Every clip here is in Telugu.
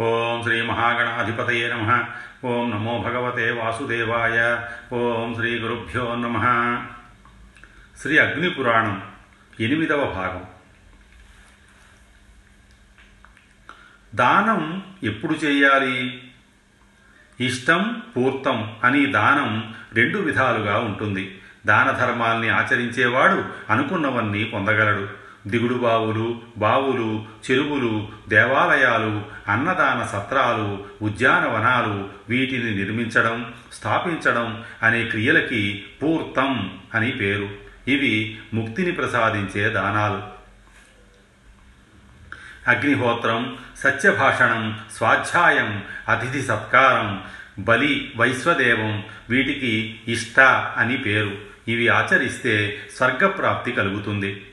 ఓం శ్రీ మహాగణాధిపతయే నమ. ఓం నమో భగవతే వాసుదేవాయ. ఓం శ్రీ గురుభ్యో నమ. శ్రీ అగ్ని పురాణం ఎనిమిదవ భాగం. దానం ఎప్పుడు చేయాలి? ఇష్టం పూర్తం అని దానం రెండు విధాలుగా ఉంటుంది. దాన ధర్మాల్ని ఆచరించేవాడు అనుకున్నవన్నీ పొందగలడు. దిగుడు బావులు బావులు చెరువులు దేవాలయాలు అన్నదాన సత్రాలు ఉద్యానవనాలు వీటిని నిర్మించడం స్థాపించడం అనే క్రియలకి పూర్తం అని పేరు. ఇవి ముక్తిని ప్రసాదించే దానాలు. అగ్నిహోత్రం సత్యభాషణం స్వాధ్యాయం అతిథి సత్కారం బలి వైశ్వదేవం వీటికి ఇష్ట అని పేరు. ఇవి ఆచరిస్తే స్వర్గప్రాప్తి కలుగుతుంది.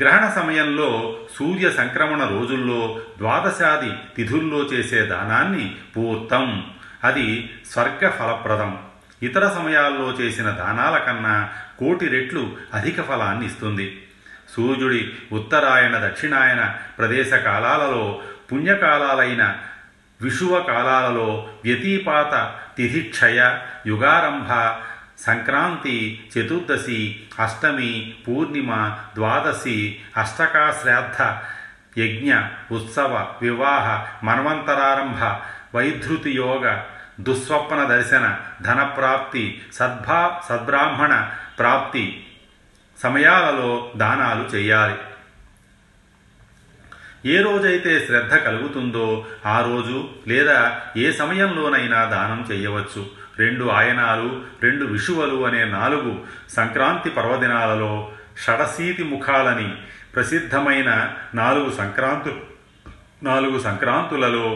గ్రహణ సమయంలో సూర్య సంక్రమణ రోజుల్లో ద్వాదశాది తిథుల్లో చేసే దానాన్ని పూర్తం. అది స్వర్గ ఫలప్రదం ఇతర సమయాల్లో చేసిన దానాల కన్నా కోటి రెట్లు అధిక ఫలాన్ని ఇస్తుంది. సూర్యుడి ఉత్తరాయణ దక్షిణాయన ప్రదేశ కాలాలలో పుణ్యకాలాలైన విషువ కాలాలలో వ్యతిపాత తిథిక్షయ యుగారంభ సంక్రాంతి చతుర్దశి అష్టమి పూర్ణిమ ద్వాదశి అష్టకాశ్రాద్ధ యజ్ఞ ఉత్సవ వివాహ మన్వంతరారంభ వైధృతి యోగ దుస్వప్న దర్శన ధనప్రాప్తి సద్భా సద్బ్రాహ్మణ ప్రాప్తి సమయాలలో దానాలు చేయాలి. ఏ రోజైతే శ్రద్ధ కలుగుతుందో ఆ రోజు లేదా ఏ సమయంలోనైనా దానం చేయవచ్చు. రెండు ఆయనాలు రెండు విషువలు అనే నాలుగు సంక్రాంతి పర్వదినాలలో షడశీతి ముఖాలని ప్రసిద్ధమైన నాలుగు సంక్రాంతు నాలుగు సంక్రాంతులలో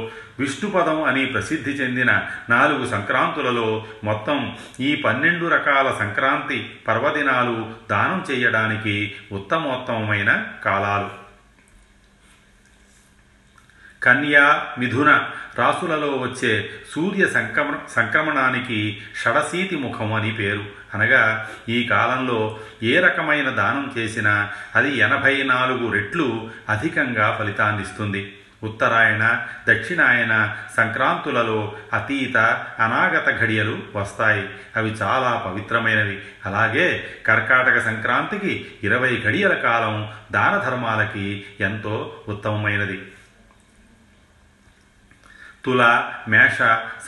విష్ణుపదం అని ప్రసిద్ధి చెందిన నాలుగు సంక్రాంతులలో మొత్తం ఈ పన్నెండు రకాల సంక్రాంతి పర్వదినాలు దానం చేయడానికి ఉత్తమోత్తమమైన కాలాలు. కన్యా మిథున రాసులలో వచ్చే సూర్య సంక్రమణ సంక్రమణానికి షడశీతి ముఖం అని పేరు. అనగా ఈ కాలంలో ఏ రకమైన దానం చేసినా అది ఎనభై నాలుగు రెట్లు అధికంగా ఫలితాన్నిస్తుంది. ఉత్తరాయణ దక్షిణాయన సంక్రాంతులలో అతీత అనాగత ఘడియలు వస్తాయి. అవి చాలా పవిత్రమైనవి. అలాగే కర్కాటక సంక్రాంతికి ఇరవై ఘడియల కాలం దాన ధర్మాలకి ఎంతో ఉత్తమమైనది. తుల మేష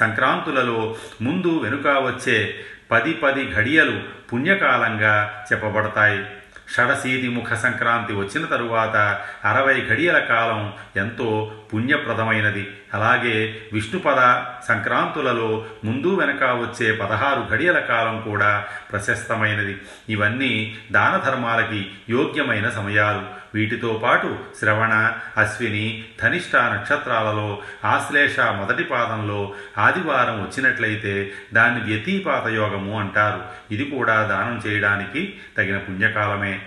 సంక్రాంతులలో ముందు వెనుక వచ్చే పది పది ఘడియలు పుణ్యకాలంగా చెప్పబడతాయి. షడశీతి ముఖ సంక్రాంతి వచ్చిన తరువాత అరవై ఘడియల కాలం ఎంతో పుణ్యప్రదమైనది. అలాగే విష్ణుపద సంక్రాంతులలో ముందు వెనక వచ్చే పదహారు ఘడియల కాలం కూడా ప్రశస్తమైనది. ఇవన్నీ దాన ధర్మాలకి యోగ్యమైన సమయాలు. వీటితో పాటు శ్రవణ అశ్విని ధనిష్ట నక్షత్రాలలో ఆశ్లేష మొదటి పాదంలో ఆదివారం వచ్చినట్లయితే దాన్ని వ్యతిపాత యోగము అంటారు. ఇది కూడా దానం చేయడానికి తగిన పుణ్యకాలమే.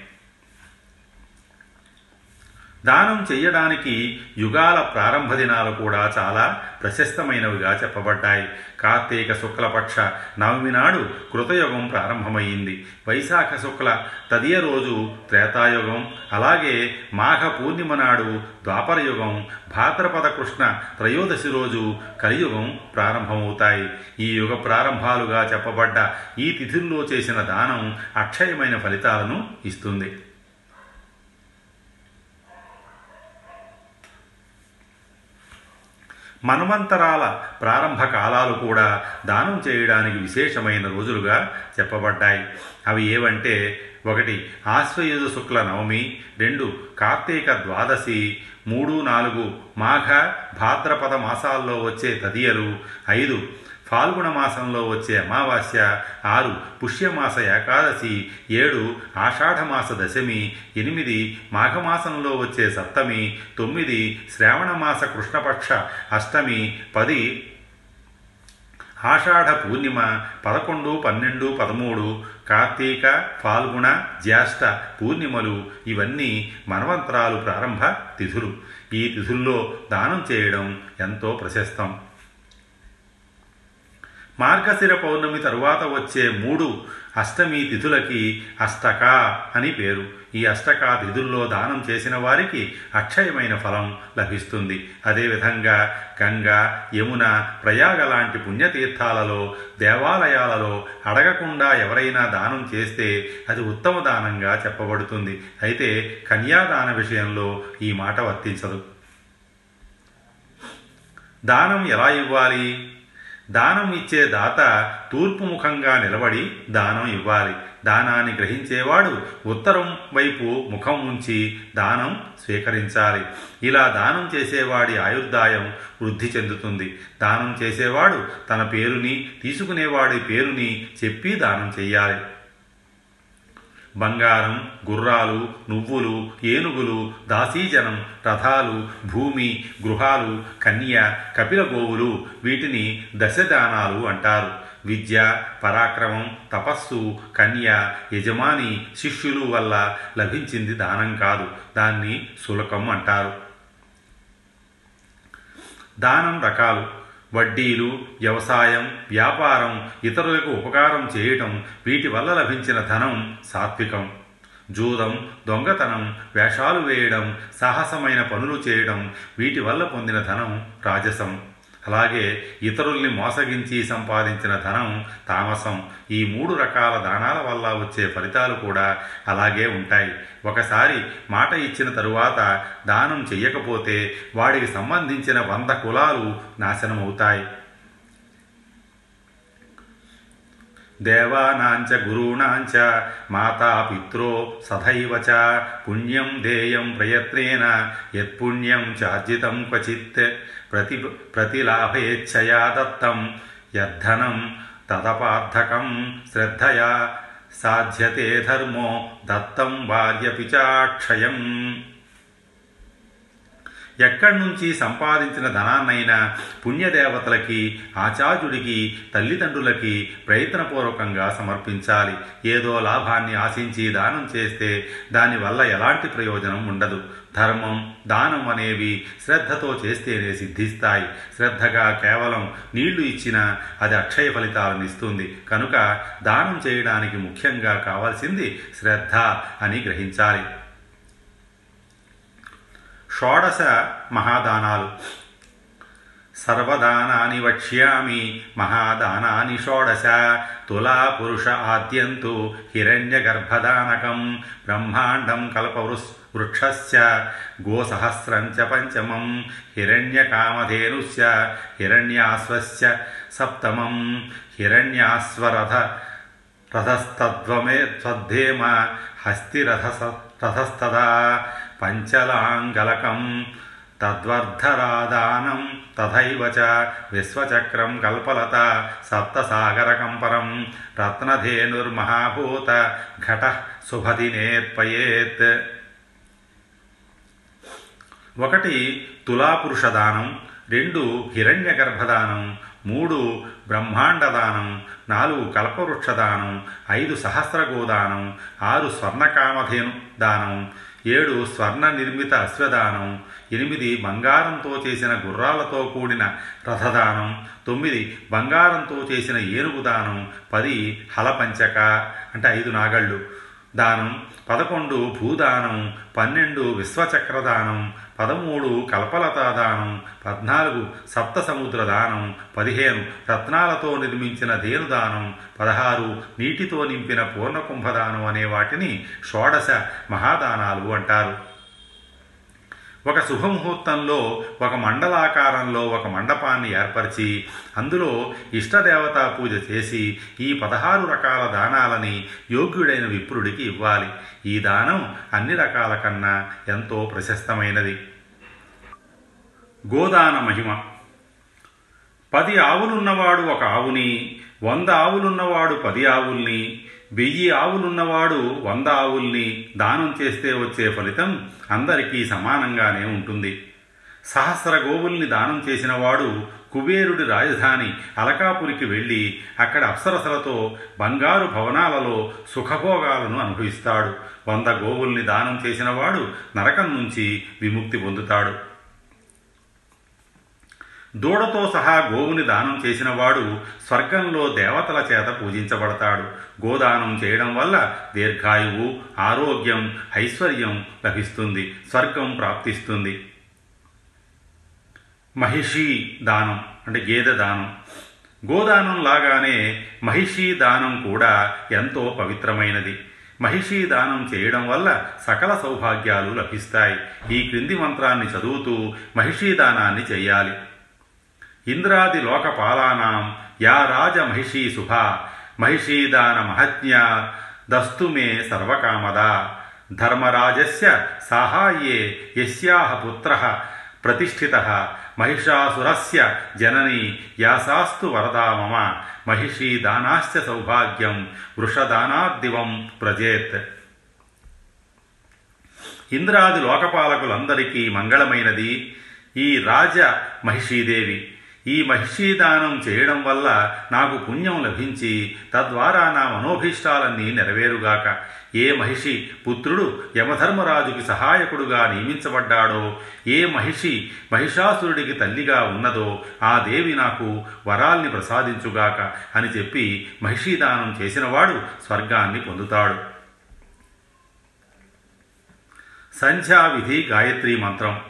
దానం చెయ్యడానికి యుగాల ప్రారంభ దినాలు కూడా చాలా ప్రశస్తమైనవిగా చెప్పబడ్డాయి. కార్తీక శుక్లపక్ష నవమి నాడు కృతయుగం ప్రారంభమైంది. వైశాఖ శుక్ల తదియ రోజు త్రేతాయుగం అలాగే మాఘ పూర్ణిమ నాడు ద్వాపరయుగం భాద్రపద కృష్ణ త్రయోదశి రోజు కలియుగం ప్రారంభమవుతాయి. ఈ యుగ ప్రారంభాలుగా చెప్పబడ్డ ఈ తిథుల్లో చేసిన దానం అక్షయమైన ఫలితాలను ఇస్తుంది. మన్వంతరాల ప్రారంభ కాలాలు కూడా దానం చేయడానికి విశేషమైన రోజులుగా చెప్పబడ్డాయి. అవి ఏవంటే ఒకటి ఆశ్వయుజ శుక్ల నవమి రెండు కార్తీక ద్వాదశి మూడు నాలుగు మాఘ భాద్రపద మాసాల్లో వచ్చే తదియలు ఐదు ఫాల్గుణ మాసంలో వచ్చే అమావాస్య ఆరు పుష్యమాస ఏకాదశి ఏడు ఆషాఢమాస దశమి ఎనిమిది మాఘమాసంలో వచ్చే సప్తమి తొమ్మిది శ్రావణమాస కృష్ణపక్ష అష్టమి పది ఆషాఢ పూర్ణిమ పదకొండు పన్నెండు పదమూడు కార్తీక ఫాల్గుణ జ్యేష్ఠ పూర్ణిమలు ఇవన్నీ మన్వంతరాలు ప్రారంభ తిథులు. ఈ తిథుల్లో దానం చేయడం ఎంతో ప్రశస్తం. మార్గశిర పౌర్ణమి తరువాత వచ్చే మూడు అష్టమి తిథులకి అష్టక అని పేరు. ఈ అష్టక తిథుల్లో దానం చేసిన వారికి అక్షయమైన ఫలం లభిస్తుంది. అదేవిధంగా గంగా యమున ప్రయాగ లాంటి పుణ్యతీర్థాలలో దేవాలయాలలో అడగకుండా ఎవరైనా దానం చేస్తే అది ఉత్తమ దానంగా చెప్పబడుతుంది. అయితే కన్యాదాన విషయంలో ఈ మాట వర్తించదు. దానం ఎలా ఇవ్వాలి? దానం ఇచ్చే దాత తూర్పు ముఖంగా నిలబడి దానం ఇవ్వాలి. దానాన్ని గ్రహించేవాడు ఉత్తరం వైపు ముఖం ఉంచి దానం స్వీకరించాలి. ఇలా దానం చేసేవాడి ఆయుర్దాయం వృద్ధి చెందుతుంది. దానం చేసేవాడు తన పేరుని తీసుకునేవాడి పేరుని చెప్పి దానం చెయ్యాలి. బంగారం గుర్రాలు నువ్వులు ఏనుగులు దాసీజనం రథాలు భూమి గృహాలు కన్య కపిల గోవులు వీటిని దశదానాలు అంటారు. విద్య పరాక్రమం తపస్సు కన్య యజమాని శిష్యులు వల్ల లభించింది దానం కాదు. దాన్ని శులకం అంటారు. దానం రకాలు. వడ్డీలు వ్యవసాయం వ్యాపారం ఇతరులకు ఉపకారం చేయటం వీటి వల్ల లభించిన ధనం సాత్వికం. జూదం దొంగతనం వేషాలు వేయడం సాహసమైన పనులు చేయడం వీటి వల్ల పొందిన ధనం రాజసం. అలాగే ఇతరుల్ని మోసగించి సంపాదించిన ధనం తామసం. ఈ మూడు రకాల దానాల వల్ల వచ్చే ఫలితాలు కూడా అలాగే ఉంటాయి. ఒకసారి మాట ఇచ్చిన తరువాత దానం చెయ్యకపోతే వాడికి సంబంధించిన వంద కులాలు నాశనమవుతాయి. देवानां च गुरूणां च मातापित्रो सथैव च, पुण्यं, देयं, प्रयत्नेन, यत्पुण्यं चार्जितं क्वचित्, प्रति, प्रतिलाभेच्छया दत्तं, यद्धनं तदपार्थकं श्रद्धया साध्यते धर्मो, दत्तं वार्यपि चाक्षयम् ఎక్కడి నుంచి సంపాదించిన ధనాన్నైనా పుణ్యదేవతలకి ఆచార్యుడికి తల్లిదండ్రులకి ప్రయత్నపూర్వకంగా సమర్పించాలి. ఏదో లాభాన్ని ఆశించి దానం చేస్తే దానివల్ల ఎలాంటి ప్రయోజనం ఉండదు. ధర్మం దానం అనేవి శ్రద్ధతో చేస్తేనే సిద్ధిస్తాయి. శ్రద్ధగా కేవలం నీళ్ళు ఇచ్చినా అది అక్షయ ఫలితాలను ఇస్తుంది. కనుక దానం చేయడానికి ముఖ్యంగా కావాల్సింది శ్రద్ధ అని గ్రహించాలి. షోడశ మహాదానాలు. సర్వదానాని వక్ష్యామి మహాదానాని షోడశ. తులా పురుష ఆద్యంతు హిరణ్యగర్భదానకం బ్రహ్మాండం కల్పవృస్ వృక్షస్య. గోసహస్రం చ పంచమం హిరణ్యకామధేనుస్య హిరణ్యాశ్వస్య సప్తమం హిరణ్యాశ్వరథ రథస్తద్వమే త్వద్ధేమ హస్తిరథ రథస్తదా. పంచలాంగలకం తద్వర్ధరాదానం తథైవ చ విశ్వచక్రం కల్పలత సప్తసాగరకంపరం రత్నధేనుర్మహాభూత ఘట శుభదినేర్పయేత్. ఒకటి తులాపురుష దానం రెండు హిరణ్య గర్భదానం మూడు బ్రహ్మాండ దానం నాలుగు కల్పవృక్ష దానం ఐదు సహస్రగోదానం ఆరు స్వర్ణకామధేను దానం ఏడు స్వర్ణ నిర్మిత అశ్వదానం ఎనిమిది బంగారంతో చేసిన గుర్రాలతో కూడిన రథదానం తొమ్మిది బంగారంతో చేసిన ఏనుగు దానం పది హలపంచక అంటే ఐదు నాగళ్ళు దానం పదకొండు భూదానం పన్నెండు విశ్వచక్రదానం పదమూడు కల్పలతాదానం పద్నాలుగు సప్త సముద్ర దానం పదిహేను రత్నాలతో నిర్మించిన దేనుదానం పదహారు నీటితో నింపిన పూర్ణకుంభదానం అనే వాటిని షోడశ మహాదానాలు అంటారు. ఒక శుభముహూర్తంలో ఒక మండలాకారంలో ఒక మండపాన్ని ఏర్పరిచి అందులో ఇష్టదేవతా పూజ చేసి ఈ పదహారు రకాల దానాలని యోగ్యుడైన విప్రుడికి ఇవ్వాలి. ఈ దానం అన్ని రకాల కన్నా ఎంతో ప్రశస్తమైనది. గోదాన మహిమ. పది ఆవులున్నవాడు ఒక ఆవుని వంద ఆవులున్నవాడు పది ఆవుల్ని వెయ్యి ఆవులున్నవాడు వంద ఆవుల్ని దానం చేస్తే వచ్చే ఫలితం అందరికీ సమానంగానే ఉంటుంది. సహస్ర గోవుల్ని దానం చేసినవాడు కుబేరుడి రాజధాని అలకాపురికి వెళ్ళి అక్కడ అప్సరసలతో బంగారు భవనాలలో సుఖభోగాలను అనుభవిస్తాడు. వంద గోవుల్ని దానం చేసినవాడు నరకం నుంచి విముక్తి పొందుతాడు. దూడతో సహా గోవుని దానం చేసినవాడు స్వర్గంలో దేవతల చేత పూజించబడతాడు. గోదానం చేయడం వల్ల దీర్ఘాయువు ఆరోగ్యం ఐశ్వర్యం లభిస్తుంది స్వర్గం ప్రాప్తిస్తుంది. మహిషీ దానం అంటే గేదె దానం. గోదానం లాగానే మహిషీ దానం కూడా ఎంతో పవిత్రమైనది. మహిషీ దానం చేయడం వల్ల సకల సౌభాగ్యాలు లభిస్తాయి. ఈ క్రింది మంత్రాన్ని చదువుతూ మహిషీ దానాన్ని చేయాలి. ఇంద్రాది లోకపాలానాం యా రాజ మహిషీ శుభా మహిషీదాన మహజ్ఞ దస్తు మే సర్వకామదా. ధర్మరాజస్య సాహాయ్యే యస్యాహ పుత్ర ప్రతిష్ఠిత మహిషాసురస్య జనని యాసాస్తు వరదా మమ మహిషీ దానాశ్చ సౌభాగ్యం వృషదానాద్దివం ప్రజేత్. ఇంద్రాది లోకపాలకులందరికీ మంగళమైనది ఈ రాజ మహిషీదేవి. ఈ మహిషీదానం చేయడం వల్ల నాకు పుణ్యం లభించి తద్వారా నా మనోభీష్టాలన్నీ నెరవేరుగాక. ఏ మహిషి పుత్రుడు యమధర్మరాజుకి సహాయకుడుగా నియమించబడ్డాడో ఏ మహిషి మహిషాసురుడికి తల్లిగా ఉన్నదో ఆ దేవి నాకు వరాల్ని ప్రసాదించుగాక అని చెప్పి మహిషీదానం చేసినవాడు స్వర్గాన్ని పొందుతాడు. సంధ్యావిధి గాయత్రీ మంత్రం.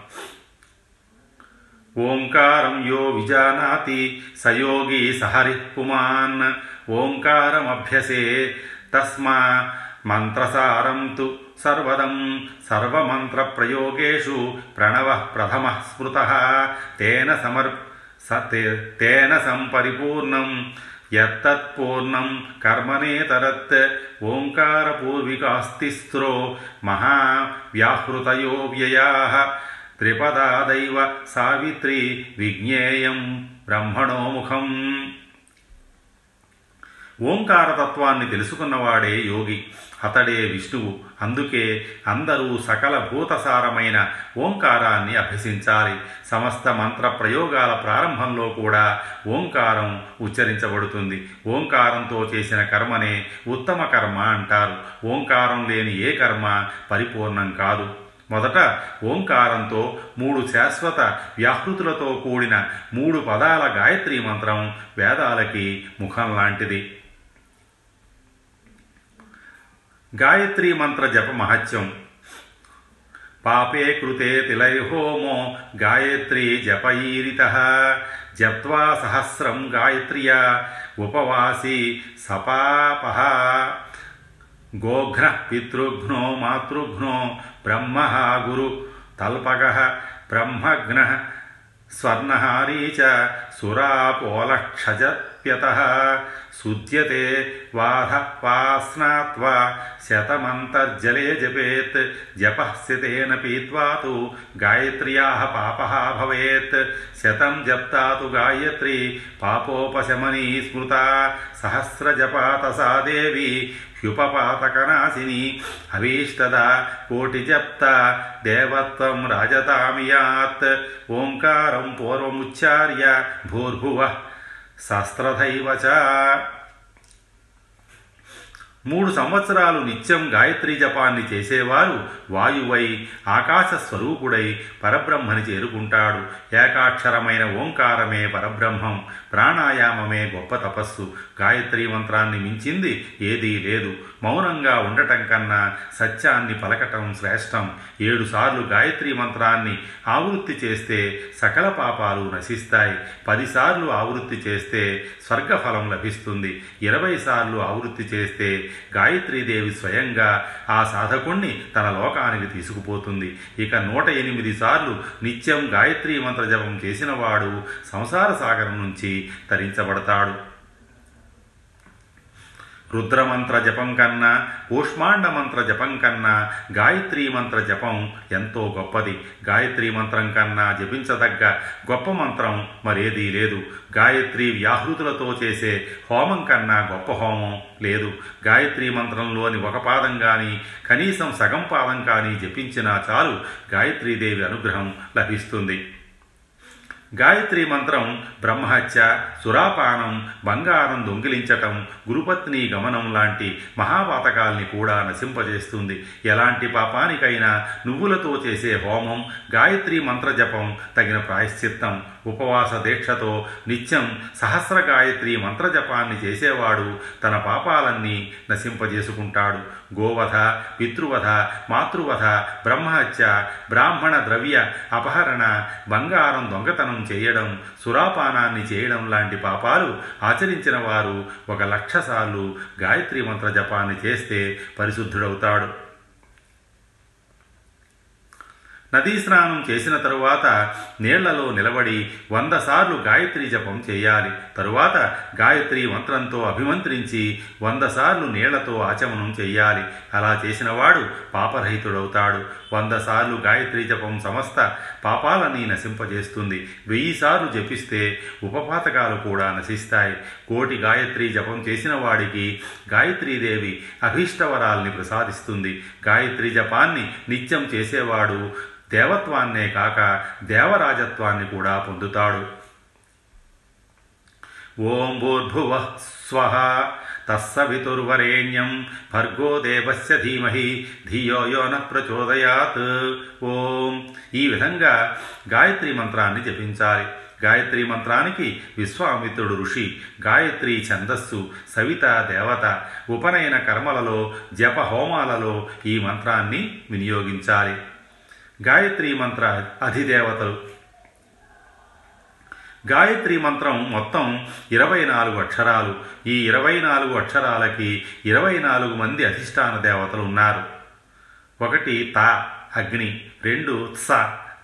ఓంకారం యో విజానాతి సయోగి సహరిః పుమాన్. ఓంకారమభ్యసే తస్మా మంత్రసారం తు సర్వదం. సర్వమంత్రప్రయోగేషు ప్రణవ ప్రథమ స్మృత. తేన సమర్ తేన సంపరిపూర్ణం. యత్తత్పూర్ణం కర్మనేతరత్. ఓంకారపూర్వికాస్తిస్త్రో మహావ్యాహృతయో వ్యయా త్రిపదాదైవ సావిత్రి విజ్ఞేయం బ్రహ్మణోముఖం ఓంకారతత్వాన్ని తెలుసుకున్నవాడే యోగి అతడే విష్ణువు. అందుకే అందరూ సకల భూతసారమైన ఓంకారాన్ని అభ్యసించాలి. సమస్త మంత్ర ప్రయోగాల ప్రారంభంలో కూడా ఓంకారం ఉచ్చరించబడుతుంది. ఓంకారంతో చేసిన కర్మనే ఉత్తమ కర్మ అంటారు. ఓంకారం లేని ఏ కర్మ పరిపూర్ణం కాదు. మొదట ఓంకారంతో మూడు శాశ్వత వ్యాహృతులతో కూడిన మూడు పదాల గాయత్రీ మంత్రం వేదాలకి ముఖం లాంటిది. గాయత్రీ మంత్ర జప మహత్యం. పాపే కృతే తిలైహోమో గాయత్రీ జపయీరిత. జప్వా సహస్రం గాయత్ర్యా. ఉపవాసి సపాపహ गोघ्न पितृघ्नो मातृघ्नो ब्रह्म गुरु तल्पकः ब्रह्मघ्न स्वर्णहारी चुरा पोलक्षज्यत सुध्यते वाह, वास्नात्वा, शतमन्तर्जले जपेत्, जपः सितेन पीत्वा तु गायत्र्याः पापः भवेत्। शतं जप्ता तु गायत्री, पापोपशमनी स्मृता सहस्रजपातसा देवी, ह्युपपातकनाशिनी अभीष्टदा कोटिजप्ता, देवत्वं राजतामियात्। ओङ्कारं पूर्वमुच्चार्य, भूर्भुवः శస్త్రధైవ మూడు సంవత్సరాలు నిత్యం గాయత్రీ జపాన్ని చేసేవారు వాయువై ఆకాశ స్వరూపుడై పరబ్రహ్మని చేరుకుంటాడు. ఏకాక్షరమైన ఓంకారమే పరబ్రహ్మం ప్రాణాయామమే గొప్ప తపస్సు. గాయత్రీ మంత్రాన్ని మించింది ఏదీ లేదు. మౌనంగా ఉండటం కన్నా సత్యాన్ని పలకటం శ్రేష్టం. ఏడుసార్లు గాయత్రీ మంత్రాన్ని ఆవృత్తి చేస్తే సకల పాపాలు నశిస్తాయి. పదిసార్లు ఆవృత్తి చేస్తే స్వర్గఫలం లభిస్తుంది. ఇరవై సార్లు ఆవృత్తి చేస్తే గాయత్రీదేవి స్వయంగా ఆ సాధకుణ్ణి తన లోకానికి తీసుకుపోతుంది. ఇక నూట ఎనిమిది సార్లు నిత్యం గాయత్రీ మంత్ర జపం చేసినవాడు సంసార సాగరం నుంచి తరించబడతాడు. రుద్రమంత్ర జపం కన్నా కూష్మాండ మంత్ర జపం కన్నా గాయత్రీ మంత్ర జపం ఎంతో గొప్పది. గాయత్రీ మంత్రం కన్నా జపించదగ్గ గొప్ప మంత్రం మరేదీ లేదు. గాయత్రి వ్యాహృతులతో చేసే హోమం కన్నా గొప్ప హోమం లేదు. గాయత్రీ మంత్రంలోని ఒక పాదం కానీ కనీసం సగం పాదం కానీ జపించినా చాలు గాయత్రీదేవి అనుగ్రహం లభిస్తుంది. గాయత్రి మంత్రం బ్రహ్మహత్య సురాపానం బంగారం దొంగిలించటం గురుపత్ని గమనం లాంటి మహాపాతకాల్ని కూడా నశింపజేస్తుంది. ఎలాంటి పాపానికైనా నువ్వులతో చేసే హోమం గాయత్రి మంత్ర జపం తగిన ప్రాయశ్చిత్తం. ఉపవాస దీక్షతో నిత్యం సహస్ర గాయత్రి మంత్ర జపాన్ని చేసేవాడు తన పాపాలన్నీ నశింపజేసుకుంటాడు. గోవధ పితృవధ మాతృవధ బ్రహ్మహత్య బ్రాహ్మణ ద్రవ్య అపహరణ బంగారం దొంగతనం చేయడం సురాపానాన్ని చేయడం లాంటి పాపాలు ఆచరించిన వారు ఒక లక్ష సార్లు గాయత్రి మంత్ర జపాన్ని చేస్తే పరిశుద్ధుడవుతాడు. నదీ స్నానం చేసిన తరువాత నీళ్ళలో నిలబడి వంద సార్లు గాయత్రి జపం చేయాలి. తరువాత గాయత్రి మంత్రంతో అభిమంత్రించి వంద సార్లు నీళ్ళతో ఆచమనం చేయాలి. అలా చేసినవాడు పాపరహితుడవుతాడు. వంద సార్లు గాయత్రి జపం సమస్త పాపాలని నశింపజేస్తుంది. వెయ్యి సార్లు జపిస్తే ఉపపాతకాలు కూడా నశిస్తాయి. కోటి గాయత్రి జపం చేసిన వాడికి గాయత్రీదేవి అభీష్టవరాల్ని ప్రసాదిస్తుంది. గాయత్రి జపాన్ని నిత్యం చేసేవాడు దేవత్వాన్నే కాక దేవరాజత్వాన్ని కూడా పొందుతాడు. ఓం భూర్భువ స్వ తస్సవితుర్వరేణ్యం భర్గో దేవస్య ధీమహి ధియో యో ప్రచోదయాత్. ఓం ఈ విధంగా గాయత్రి మంత్రాన్ని జపించాలి. గాయత్రి మంత్రానికి విశ్వామిత్రుడు ఋషి గాయత్రి ఛందస్సు సవిత దేవత ఉపనయన కర్మలలో జప హోమాలలో ఈ మంత్రాన్ని వినియోగించాలి. గాయత్రి మంత్ర అధిదేవతలు. గాయత్రి మంత్రం మొత్తం ఇరవై నాలుగు అక్షరాలు. ఈ ఇరవై నాలుగు అక్షరాలకి ఇరవై నాలుగు మంది అధిష్టాన దేవతలు ఉన్నారు. ఒకటి త అగ్ని రెండు త్స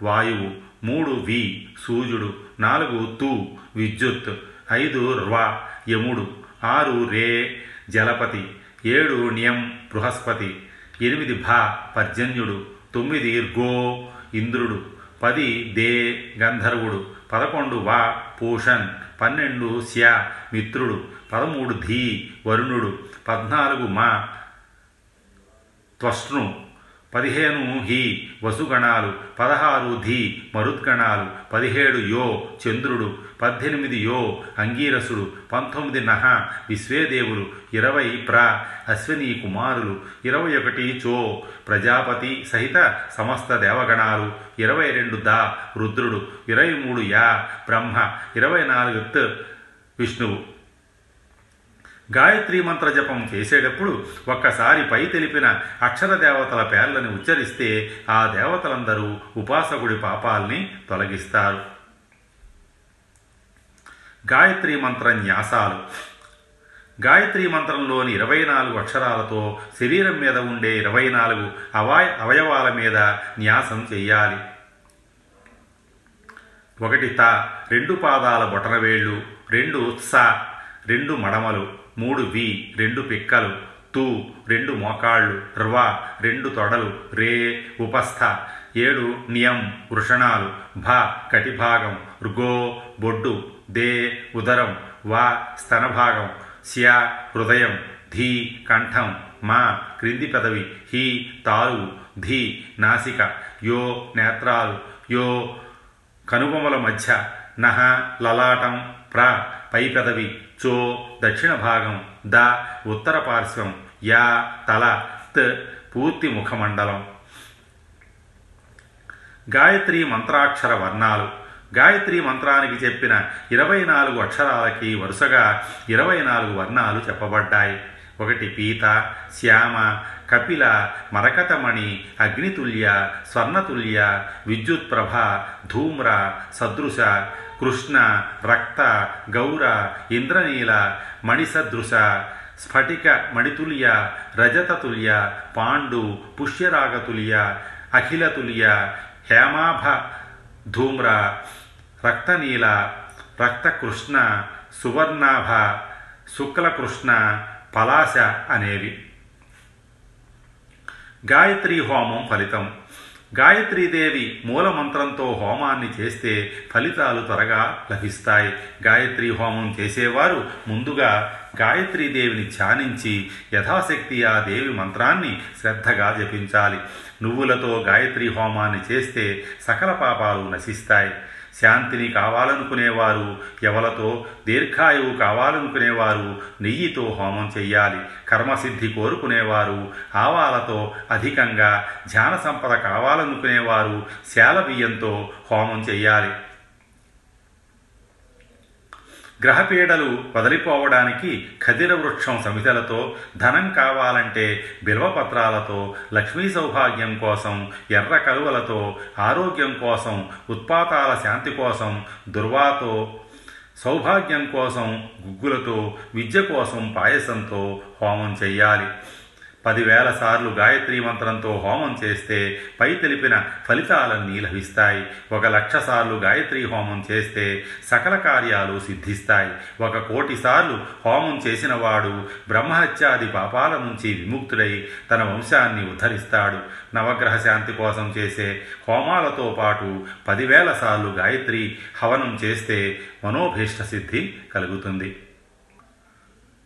వాయువు మూడు వి సూర్యుడు నాలుగు తు విద్యుత్ ఐదు ర్వ యముడు ఆరు రే జలపతి ఏడు నియం బృహస్పతి ఎనిమిది భా పర్జన్యుడు తొమ్మిది గో ఇంద్రుడు పది దే గంధర్వుడు పదకొండు వా పూషన్ పన్నెండు శ్య మిత్రుడు పదమూడు ధీ వరుణుడు పద్నాలుగు మా త్వష్ణు పదిహేను హి వసుగణాలు. పదహారు ధి మరుద్గణాలు పదిహేడు యో చంద్రుడు. పద్దెనిమిది యో అంగీరసుడు. పంతొమ్మిది నహ విశ్వేదేవులు. ఇరవై ప్ర అశ్విని కుమారులు. ఇరవై ఒకటి చో ప్రజాపతి సహిత సమస్త దేవగణాలు. ఇరవై రెండు దా రుద్రుడు. ఇరవై మూడు యా బ్రహ్మ. ఇరవై నాలుగు త్ విష్ణువు. గాయత్రి మంత్ర జపం చేసేటప్పుడు ఒక్కసారి పై తెలిపిన అక్షర దేవతల పేర్లను ఉచ్చరిస్తే ఆ దేవతలందరూ ఉపాసకుడి పాపాల్ని తొలగిస్తారు. గాయత్రి మంత్ర న్యాసాలు. గాయత్రి మంత్రంలోని ఇరవై నాలుగు అక్షరాలతో శరీరం మీద ఉండే ఇరవై నాలుగు అవాయ అవయవాల మీద న్యాసం చెయ్యాలి ఒకటి త రెండు పాదాల బొటనవేళ్ళు రెండు స రెండు మడమలు. మూడు వి రెండు పిక్కలు తు రెండు మోకాళ్ళు ర్వ రెండు తొడలు రే ఉపస్థ ఏడు నియం వృషణాలు భ కటిభాగం రుగో బొడ్డు దే ఉదరం వా స్తనభాగం శ్యా హృదయం ధీ కంఠం మా క్రింది పెదవి హి తాలు ధీ నాసిక యో నేత్రాలు యో కనుబొమల మధ్య నహ లలాటం ప్ర పై పెదవి చో దక్షిణ భాగం ద ఉత్తర పార్శ్వం యా తల త్ పూర్తి ముఖమండలం. గాయత్రి మంత్రాక్షర వర్ణాలు. గాయత్రి మంత్రానికి చెప్పిన ఇరవై నాలుగు అక్షరాలకి వరుసగా ఇరవై నాలుగు వర్ణాలు చెప్పబడ్డాయి. ఒకటి పీత శ్యామ కపిల మరకతమణి అగ్నితుల్య స్వర్ణతుల్య విద్యుత్ప్రభ ధూమ్ర సదృశ కృష్ణ రక్త గౌర ఇంద్రనీల మణిసదృశ స్ఫటిక మణితుల్య రజతతుల్య పాండు పుష్యరాగతుల్య అఖిలతుల్య హేమాభ ధూమ్ర రక్తనీల రక్తకృష్ణ సువర్ణాభ శుక్లకృష్ణ పలాశ అనేవి. గాయత్రీ హోమం ఫలితం. గాయత్రీదేవి మూలమంత్రంతో హోమాన్ని చేస్తే ఫలితాలు త్వరగా లభిస్తాయి. గాయత్రి హోమం చేసేవారు ముందుగా గాయత్రీదేవిని ధ్యానించి యథాశక్తి ఆ దేవి మంత్రాన్ని శ్రద్ధగా జపించాలి. నువ్వులతో గాయత్రి హోమాన్ని చేస్తే సకల పాపాలు నశిస్తాయి. శాంతిని కావాలనుకునేవారు ఎవలతో దీర్ఘాయువు కావాలనుకునేవారు నెయ్యితో హోమం చెయ్యాలి కర్మసిద్ధి కోరుకునేవారు ఆవాలతో అధికంగా ధ్యాన సంపద కావాలనుకునేవారు శాల బియ్యంతో హోమం చెయ్యాలి. గ్రహపీడలు వదిలిపోవడానికి ఖదిర వృక్షం సమితలతో ధనం కావాలంటే బిల్వపత్రాలతో లక్ష్మీ సౌభాగ్యం కోసం ఎర్ర కలువలతో ఆరోగ్యం కోసం ఉత్పాతాల శాంతి కోసం దుర్వాతో సౌభాగ్యం కోసం గుగ్గులతో విద్య కోసం పాయసంతో హోమం చెయ్యాలి. పదివేల సార్లు గాయత్రీ మంత్రంతో హోమం చేస్తే పై తెలిపిన ఫలితాలన్నీ లభిస్తాయి. ఒక లక్ష సార్లు గాయత్రీ హోమం చేస్తే సకల కార్యాలు సిద్ధిస్తాయి. ఒక కోటి సార్లు హోమం చేసిన వాడు బ్రహ్మహత్యాది పాపాల నుంచి విముక్తుడై తన వంశాన్ని ఉద్ధరిస్తాడు. నవగ్రహ శాంతి కోసం చేసే హోమాలతో పాటు పదివేల సార్లు గాయత్రి హవనం చేస్తే మనోభీష్ట సిద్ధి కలుగుతుంది.